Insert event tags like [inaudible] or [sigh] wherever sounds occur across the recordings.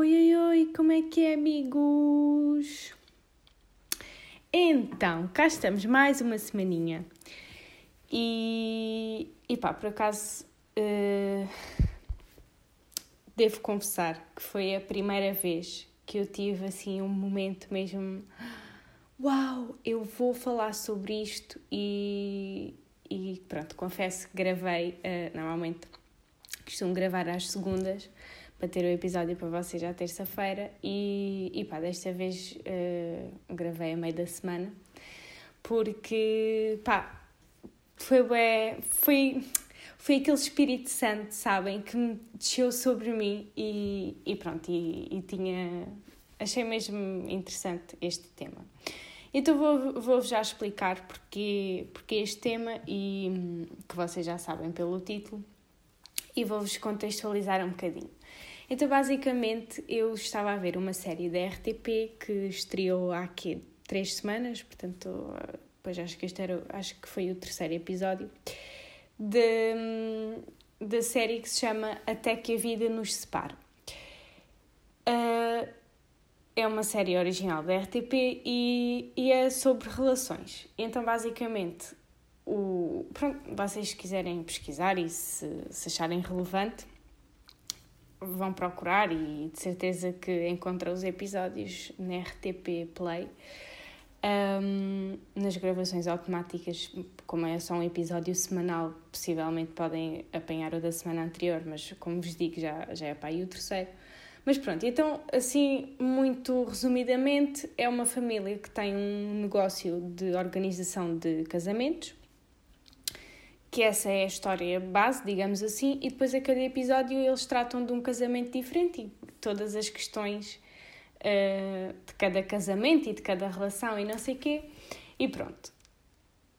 Oi, oi, oi, como é que é, amigos? Então, cá estamos mais uma semaninha. E, e pá, por acaso, uh, devo confessar que foi a primeira vez que eu tive assim um momento mesmo. Uau, eu vou falar sobre isto e, e pronto, confesso que gravei, uh, normalmente costumo gravar às segundas para ter o episódio para vocês à terça-feira e, e pá, desta vez uh, gravei a meio da semana porque pá, foi bué, foi, foi aquele Espírito Santo, sabem, que me desceu sobre mim e, e pronto, e, e tinha, achei mesmo interessante este tema. Então vou, vou já explicar porque, porque este tema e que vocês já sabem pelo título e vou-vos contextualizar um bocadinho. Então, basicamente, eu estava a ver uma série da RTP que estreou há aqui três semanas, portanto, depois acho que este era, acho que foi o terceiro episódio, da série que se chama Até que a Vida nos Separe. Uh, é uma série original da RTP e, e é sobre relações. Então, basicamente, o, pronto, vocês quiserem pesquisar e se, se acharem relevante, vão procurar e de certeza que encontram os episódios na RTP Play. Um, nas gravações automáticas, como é só um episódio semanal, possivelmente podem apanhar o da semana anterior, mas como vos digo, já, já é para aí o terceiro. Mas pronto, então, assim, muito resumidamente, é uma família que tem um negócio de organização de casamentos que essa é a história base, digamos assim, e depois a cada episódio eles tratam de um casamento diferente e todas as questões uh, de cada casamento e de cada relação e não sei quê. E pronto.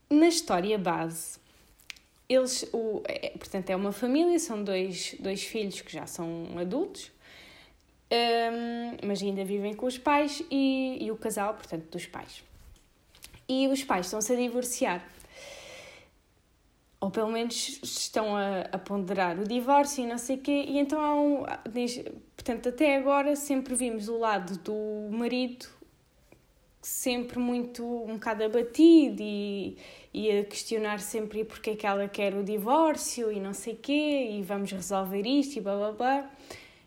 Na história base, eles, o, é, portanto, é uma família, são dois, dois filhos que já são adultos, um, ehm, mas ainda vivem com os pais e, e o casal, portanto, dos pais. E os pais estão-se a divorciar ou pelo menos estão a, a, ponderar o divórcio e não sei o quê, e então há um. Portanto, até agora sempre vimos o lado do marido sempre muito um bocado abatido e, e a questionar sempre porque é que ela quer o divórcio e não sei quê, e vamos resolver isto e blá blá blá.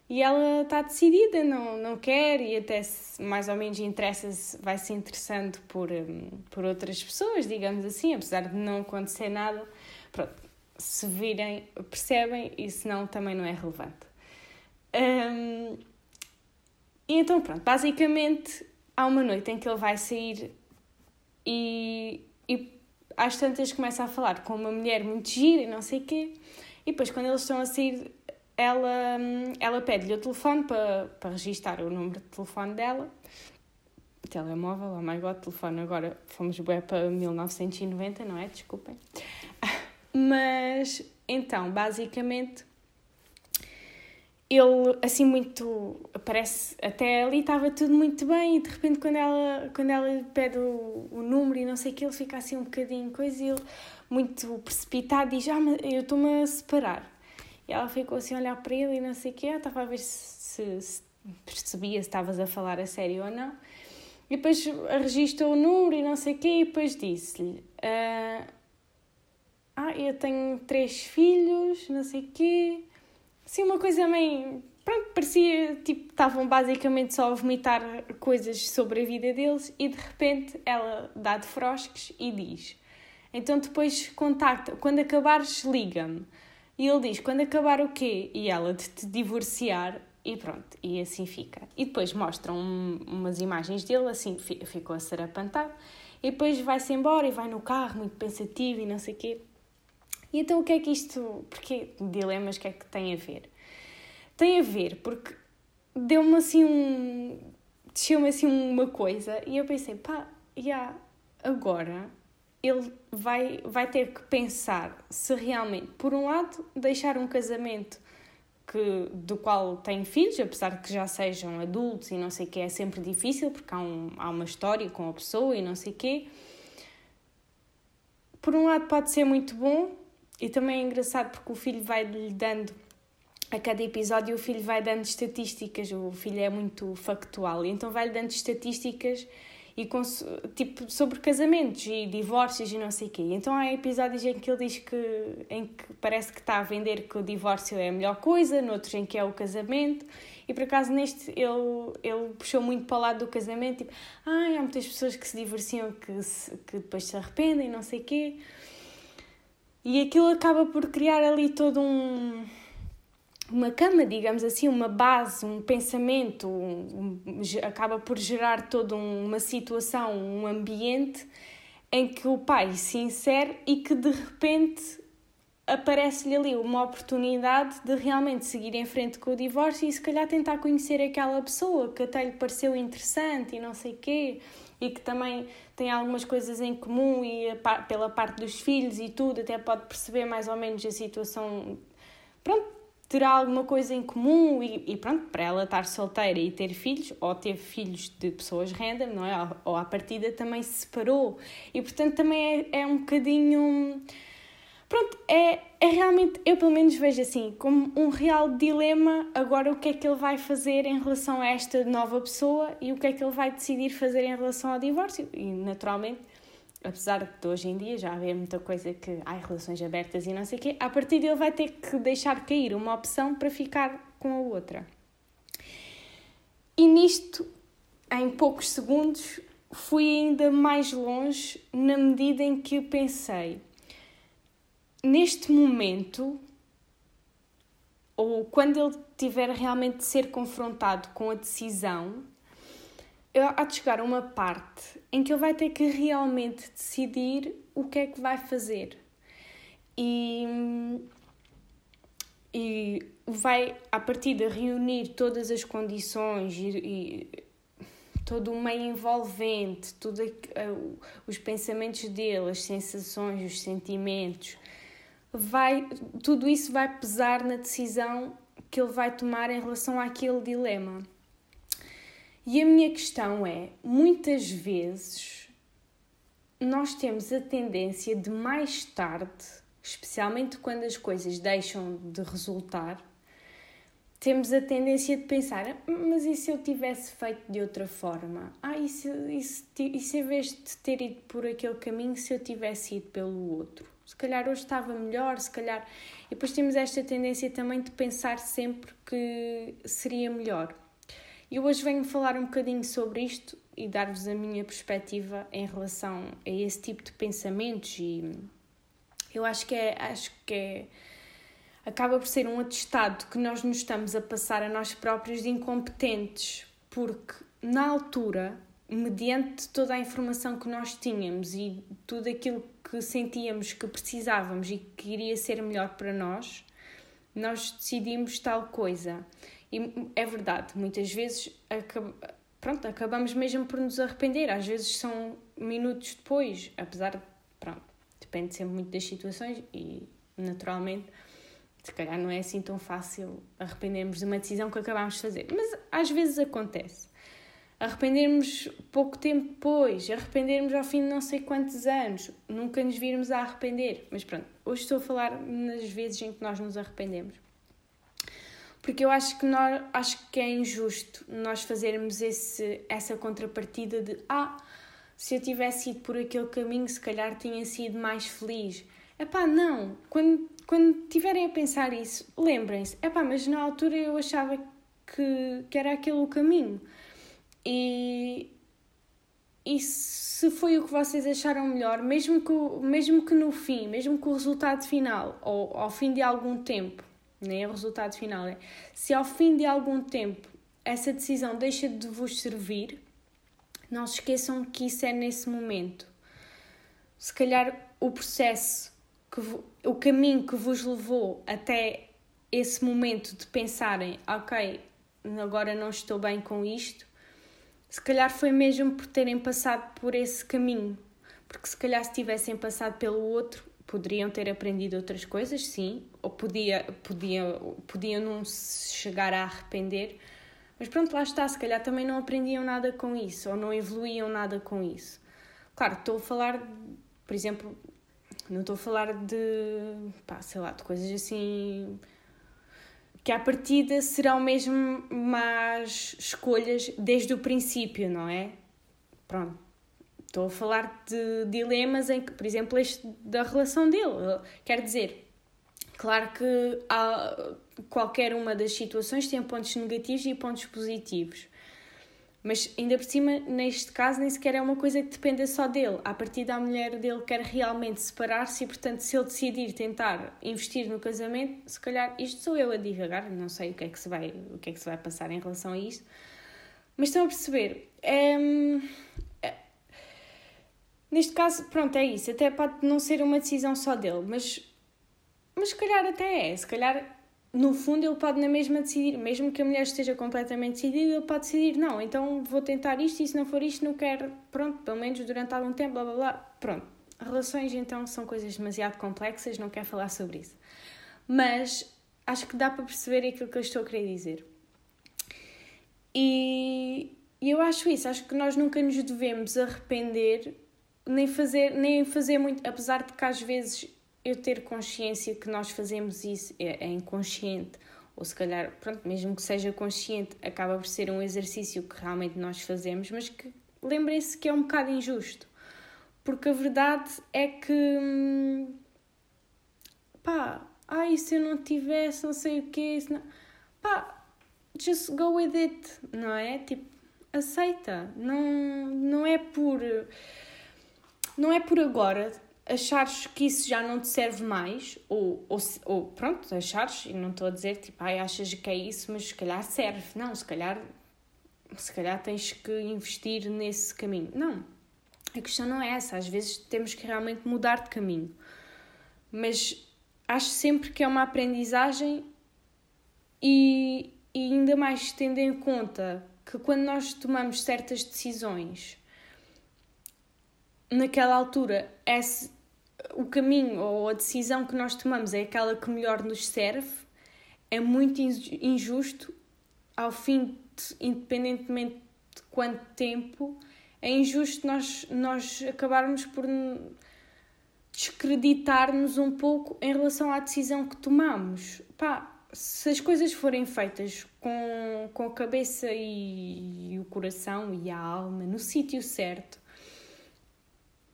E ela está decidida, não, não quer, e até se mais ou menos interessa-se, vai se interessando por, hum, por outras pessoas, digamos assim, apesar de não acontecer nada Pronto, se virem, percebem, e se não, também não é relevante. Um, e então, pronto, basicamente há uma noite em que ele vai sair e, e às tantas começa a falar com uma mulher muito gira e não sei o quê, e depois quando eles estão a sair, ela, ela pede-lhe o telefone para, para registar o número de telefone dela, telemóvel, oh my god, telefone agora, fomos bem para 1990, não é? Desculpem. Mas então, basicamente, ele assim muito parece até ali estava tudo muito bem e de repente quando ela quando ela pede o, o número e não sei que ele fica assim um bocadinho coisa e ele muito precipitado diz ah mas eu estou-me a separar. E ela ficou assim a olhar para ele e não sei que estava a ver se, se percebia se estavas a falar a sério ou não. E depois registrou o número e não sei que e depois disse-lhe uh, ah, eu tenho três filhos, não sei quê. Assim, uma coisa meio. Pronto, parecia tipo estavam basicamente só a vomitar coisas sobre a vida deles e de repente ela dá de frosques e diz: Então depois contacta, quando acabares, liga-me. E ele diz: Quando acabar o quê? E ela de te divorciar e pronto, e assim fica. E depois mostram umas imagens dele, assim ficou a ser apantado. E depois vai-se embora e vai no carro, muito pensativo e não sei o quê. E então o que é que isto. Porque dilemas, que é que tem a ver? Tem a ver porque deu-me assim um. desceu-me assim uma coisa e eu pensei, pá, já, agora ele vai, vai ter que pensar se realmente, por um lado, deixar um casamento que, do qual tem filhos, apesar de que já sejam adultos e não sei o que, é sempre difícil porque há, um, há uma história com a pessoa e não sei o quê. Por um lado, pode ser muito bom, e também é engraçado porque o filho vai lhe dando a cada episódio o filho vai dando estatísticas, o filho é muito factual, então vai dando estatísticas e com, tipo sobre casamentos e divórcios e não sei o quê. Então há episódios em que ele diz que em que parece que está a vender que o divórcio é a melhor coisa, noutros em que é o casamento. E por acaso neste ele, ele puxou muito para o lado do casamento, tipo, ai, há muitas pessoas que se divorciam que, se, que depois se arrependem, não sei o quê. E aquilo acaba por criar ali todo um uma cama, digamos assim, uma base, um pensamento, um, um, acaba por gerar toda uma situação, um ambiente em que o pai se insere e que de repente aparece-lhe ali uma oportunidade de realmente seguir em frente com o divórcio e se calhar tentar conhecer aquela pessoa que até lhe pareceu interessante e não sei quê e que também tem algumas coisas em comum e pela parte dos filhos e tudo até pode perceber mais ou menos a situação pronto terá alguma coisa em comum e, e, pronto, para ela estar solteira e ter filhos, ou ter filhos de pessoas random, não é? Ou à partida também se separou. E portanto também é, é um bocadinho. Pronto, é, é realmente, eu pelo menos vejo assim, como um real dilema agora o que é que ele vai fazer em relação a esta nova pessoa e o que é que ele vai decidir fazer em relação ao divórcio. E naturalmente apesar de hoje em dia já haver muita coisa que há relações abertas e não sei o quê, a partir dele vai ter que deixar cair uma opção para ficar com a outra. E nisto, em poucos segundos, fui ainda mais longe na medida em que pensei, neste momento, ou quando ele tiver realmente de ser confrontado com a decisão, há de chegar uma parte em que ele vai ter que realmente decidir o que é que vai fazer. E, e vai, a partir de reunir todas as condições e, e todo o meio envolvente, tudo, uh, os pensamentos dele, as sensações, os sentimentos, vai, tudo isso vai pesar na decisão que ele vai tomar em relação àquele dilema. E a minha questão é: muitas vezes nós temos a tendência de mais tarde, especialmente quando as coisas deixam de resultar, temos a tendência de pensar: mas e se eu tivesse feito de outra forma? Ah, e se, e se, e se em vez de ter ido por aquele caminho, se eu tivesse ido pelo outro? Se calhar hoje estava melhor, se calhar. E depois temos esta tendência também de pensar sempre que seria melhor. E hoje venho falar um bocadinho sobre isto e dar-vos a minha perspectiva em relação a esse tipo de pensamentos e eu acho que é, acho que é, acaba por ser um atestado que nós nos estamos a passar a nós próprios de incompetentes, porque na altura, mediante toda a informação que nós tínhamos e tudo aquilo que sentíamos que precisávamos e que iria ser melhor para nós, nós decidimos tal coisa. E é verdade, muitas vezes pronto, acabamos mesmo por nos arrepender. Às vezes são minutos depois, apesar de, pronto, depende sempre muito das situações e naturalmente se calhar não é assim tão fácil arrependermos de uma decisão que acabámos de fazer. Mas às vezes acontece. Arrependermos pouco tempo depois, arrependermos ao fim de não sei quantos anos, nunca nos virmos a arrepender. Mas pronto, hoje estou a falar nas vezes em que nós nos arrependemos porque eu acho que nós acho que é injusto nós fazermos esse, essa contrapartida de ah, se eu tivesse ido por aquele caminho, se calhar tinha sido mais feliz. Epá, não. Quando, quando tiverem a pensar isso, lembrem-se, epá, mas na altura eu achava que, que era aquele o caminho. E, e se foi o que vocês acharam melhor, mesmo que, mesmo que no fim, mesmo que o resultado final, ou ao fim de algum tempo, nem é o resultado final. É se ao fim de algum tempo essa decisão deixa de vos servir, não se esqueçam que isso é nesse momento. Se calhar o processo, que, o caminho que vos levou até esse momento de pensarem, ok, agora não estou bem com isto, se calhar foi mesmo por terem passado por esse caminho. Porque se calhar se tivessem passado pelo outro, poderiam ter aprendido outras coisas, sim, ou podia, podia, podiam não se chegar a arrepender, mas pronto, lá está, se calhar também não aprendiam nada com isso, ou não evoluíam nada com isso. Claro, estou a falar, por exemplo, não estou a falar de, pá, sei lá, de coisas assim que à partida serão mesmo más escolhas desde o princípio, não é? Pronto. Estou a falar de dilemas em que, por exemplo, este da relação dele. Quer dizer, claro que há, qualquer uma das situações tem pontos negativos e pontos positivos. Mas ainda por cima, neste caso, nem sequer é uma coisa que dependa só dele. A partir da mulher dele quer realmente separar-se e, portanto, se ele decidir tentar investir no casamento, se calhar isto sou eu a divagar, não sei o que é que se vai, o que é que se vai passar em relação a isto. Mas estão a perceber? É, é, neste caso, pronto, é isso. Até pode não ser uma decisão só dele, mas, mas se calhar até é. Se calhar no fundo ele pode na mesma decidir, mesmo que a mulher esteja completamente decidida, ele pode decidir, não, então vou tentar isto e se não for isto não quero, pronto, pelo menos durante algum tempo, blá blá blá, pronto. Relações então são coisas demasiado complexas, não quero falar sobre isso. Mas acho que dá para perceber aquilo que eu estou a querer dizer. E, eu acho isso, acho que nós nunca nos devemos arrepender nem fazer, nem fazer muito, apesar de que às vezes eu ter consciência que nós fazemos isso é, é inconsciente, ou se calhar, pronto, mesmo que seja consciente, acaba por ser um exercício que realmente nós fazemos, mas que lembrem-se que é um bocado injusto. Porque a verdade é que. Hum, pá, ai, se eu não tivesse, não sei o quê, não... pá, just go with it, não é? Tipo, aceita. Não, não é por. Não é por agora achares que isso já não te serve mais, ou, ou, ou pronto, achares, e não estou a dizer tipo, ai, achas que é isso, mas se calhar serve. Não, se calhar, se calhar tens que investir nesse caminho. Não, a questão não é essa. Às vezes temos que realmente mudar de caminho. Mas acho sempre que é uma aprendizagem e, e ainda mais tendo em conta que quando nós tomamos certas decisões naquela altura esse, o caminho ou a decisão que nós tomamos é aquela que melhor nos serve, é muito injusto ao fim, de, independentemente de quanto tempo, é injusto nós, nós acabarmos por descreditar-nos um pouco em relação à decisão que tomamos. Pá, se as coisas forem feitas com, com a cabeça e, e o coração e a alma no sítio certo,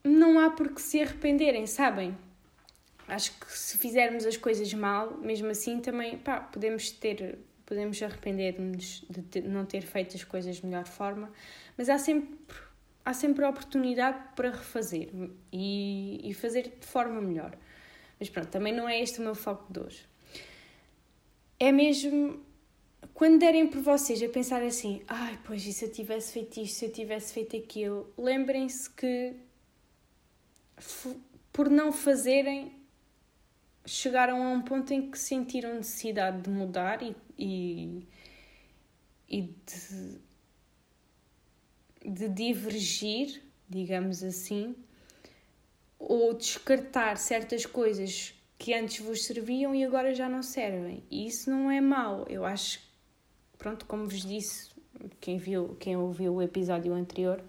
não há por que se arrependerem, sabem? Acho que se fizermos as coisas mal, mesmo assim também, pá, podemos ter, podemos arrepender-nos de ter, não ter feito as coisas de melhor forma, mas há sempre, há sempre a oportunidade para refazer e, e fazer de forma melhor. Mas pronto, também não é este o meu foco de hoje. É mesmo quando derem por vocês a pensar assim, ai, pois e se eu tivesse feito isto, se eu tivesse feito aquilo, lembrem-se que por não fazerem, chegaram a um ponto em que sentiram necessidade de mudar e, e, e de, de divergir, digamos assim, ou descartar certas coisas que antes vos serviam e agora já não servem. E isso não é mau. Eu acho, pronto, como vos disse, quem viu, quem ouviu o episódio anterior,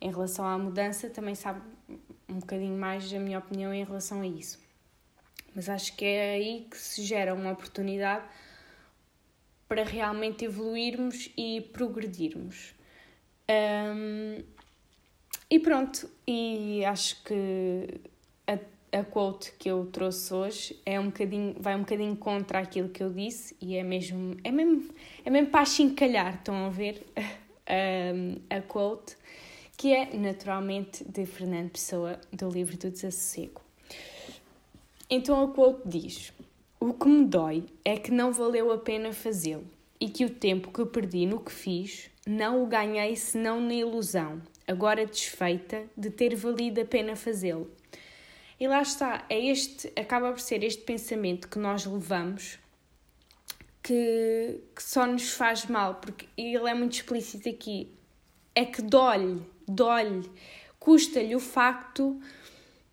em relação à mudança, também sabe um bocadinho mais a minha opinião em relação a isso. Mas acho que é aí que se gera uma oportunidade para realmente evoluirmos e progredirmos. Um, e pronto, e acho que a, a quote que eu trouxe hoje é um bocadinho, vai um bocadinho contra aquilo que eu disse e é mesmo, é mesmo, é mesmo para chincalhar, estão a ver [laughs] um, a quote que é naturalmente de Fernando Pessoa, do livro do Desassossego. Então a quote diz: O que me dói é que não valeu a pena fazê-lo e que o tempo que perdi no que fiz não o ganhei senão na ilusão, agora desfeita de ter valido a pena fazê-lo. E lá está, é este, acaba por ser este pensamento que nós levamos que, que só nos faz mal, porque ele é muito explícito aqui. É que dói dói-lhe, custa-lhe o facto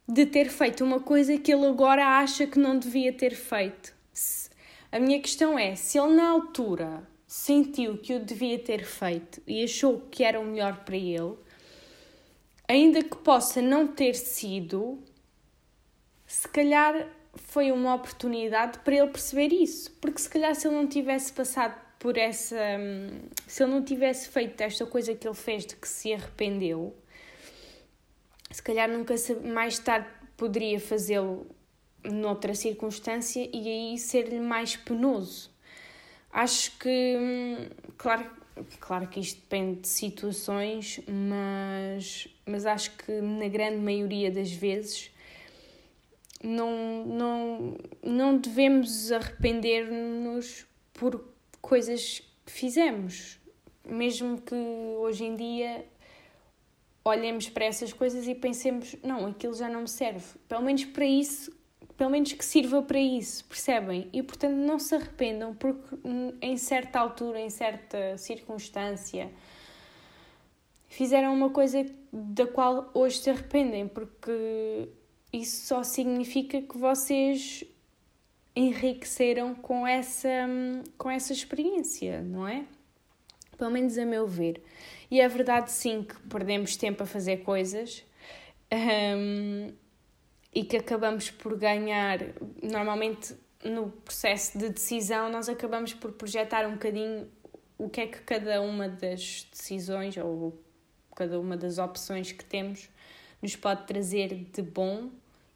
de ter feito uma coisa que ele agora acha que não devia ter feito. A minha questão é: se ele na altura sentiu que o devia ter feito e achou que era o melhor para ele, ainda que possa não ter sido, se calhar foi uma oportunidade para ele perceber isso. Porque se calhar se ele não tivesse passado por essa. Se ele não tivesse feito esta coisa que ele fez de que se arrependeu, se calhar nunca mais tarde poderia fazê-lo noutra circunstância e aí ser-lhe mais penoso. Acho que, hum, claro, claro que isto depende de situações, mas, mas acho que na grande maioria das vezes não, não, não devemos arrepender-nos por coisas que fizemos. Mesmo que hoje em dia olhemos para essas coisas e pensemos, não, aquilo já não me serve. Pelo menos para isso, pelo menos que sirva para isso, percebem? E portanto não se arrependam, porque em certa altura, em certa circunstância, fizeram uma coisa da qual hoje se arrependem, porque isso só significa que vocês enriqueceram com essa, com essa experiência, não é? Pelo menos a meu ver. E é verdade, sim, que perdemos tempo a fazer coisas um, e que acabamos por ganhar. Normalmente, no processo de decisão, nós acabamos por projetar um bocadinho o que é que cada uma das decisões ou cada uma das opções que temos nos pode trazer de bom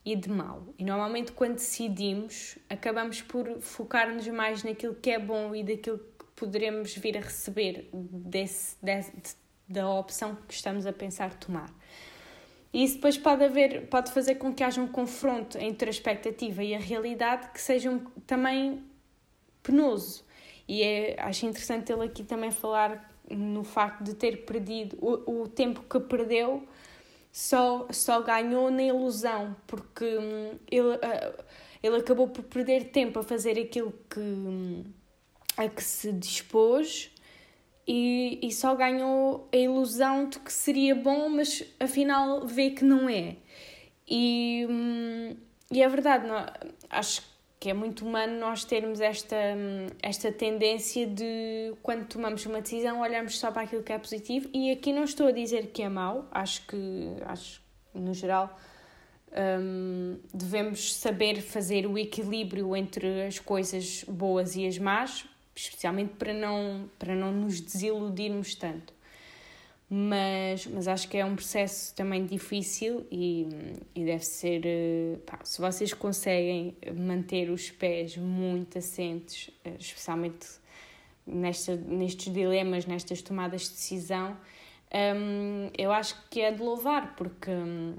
e de mau. E normalmente, quando decidimos, acabamos por focar-nos mais naquilo que é bom e daquilo que poderemos vir a receber desse, desse, da opção que estamos a pensar tomar. E isso depois pode, haver, pode fazer com que haja um confronto entre a expectativa e a realidade que seja um, também penoso. E é, acho interessante ele aqui também falar no facto de ter perdido o, o tempo que perdeu só, só ganhou na ilusão, porque hum, ele, uh, ele acabou por perder tempo a fazer aquilo que, hum, a que se dispôs e, e só ganhou a ilusão de que seria bom, mas afinal vê que não é. E, hum, e é verdade, não, acho que é muito humano nós termos esta, esta tendência de, quando tomamos uma decisão, olharmos só para aquilo que é positivo. E aqui não estou a dizer que é mau, acho que, acho, no geral, um, devemos saber fazer o equilíbrio entre as coisas boas e as más, especialmente para não, para não nos desiludirmos tanto mas, mas acho que é um processo também difícil e, e deve ser. Eh, pá, se vocês conseguem manter os pés muito assentes, eh, especialmente nesta, nestes dilemas, nestas tomadas de decisão, um, eu acho que é de louvar, porque um,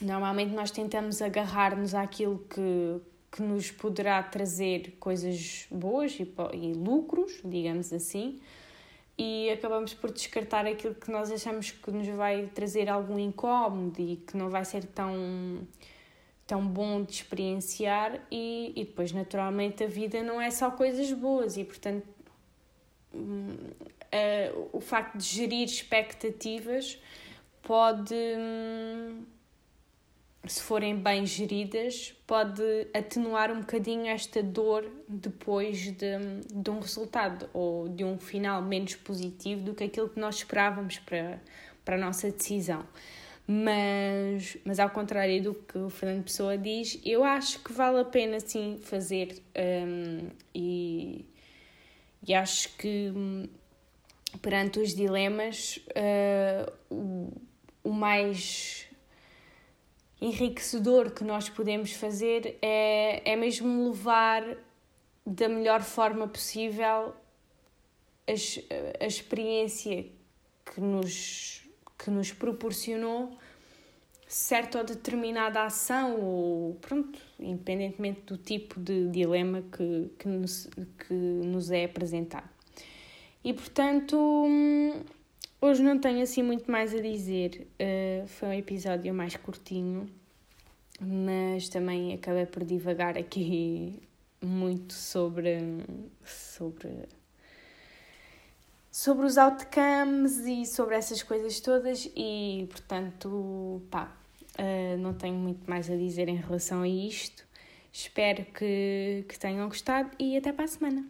normalmente nós tentamos agarrar-nos àquilo que, que nos poderá trazer coisas boas e, e lucros, digamos assim e acabamos por descartar aquilo que nós achamos que nos vai trazer algum incómodo e que não vai ser tão, tão bom de experienciar. E, e depois naturalmente a vida não é só coisas boas. E portanto uh, o facto de gerir expectativas pode hum, se forem bem geridas, pode atenuar um bocadinho esta dor depois de, de um resultado ou de um final menos positivo do que aquilo que nós esperávamos para, para a nossa decisão. Mas, mas ao contrário do que o Fernando Pessoa diz, eu acho que vale a pena sim fazer um, e, e acho que hum, perante os dilemas uh, o, o mais enriquecedor que nós podemos fazer é, é mesmo levar da melhor forma possível a, a experiência que nos, que nos proporcionou certa ou determinada ação, ou pronto, independentemente do tipo de dilema que, que, nos, que nos é apresentado. E portanto, Hoje não tenho assim muito mais a dizer. Uh, foi um episódio mais curtinho, mas também acabei por divagar aqui [laughs] muito sobre sobre sobre os outcomes e sobre essas coisas todas e portanto pá uh, não tenho muito mais a dizer em relação a isto espero que, que tenham gostado e até para a semana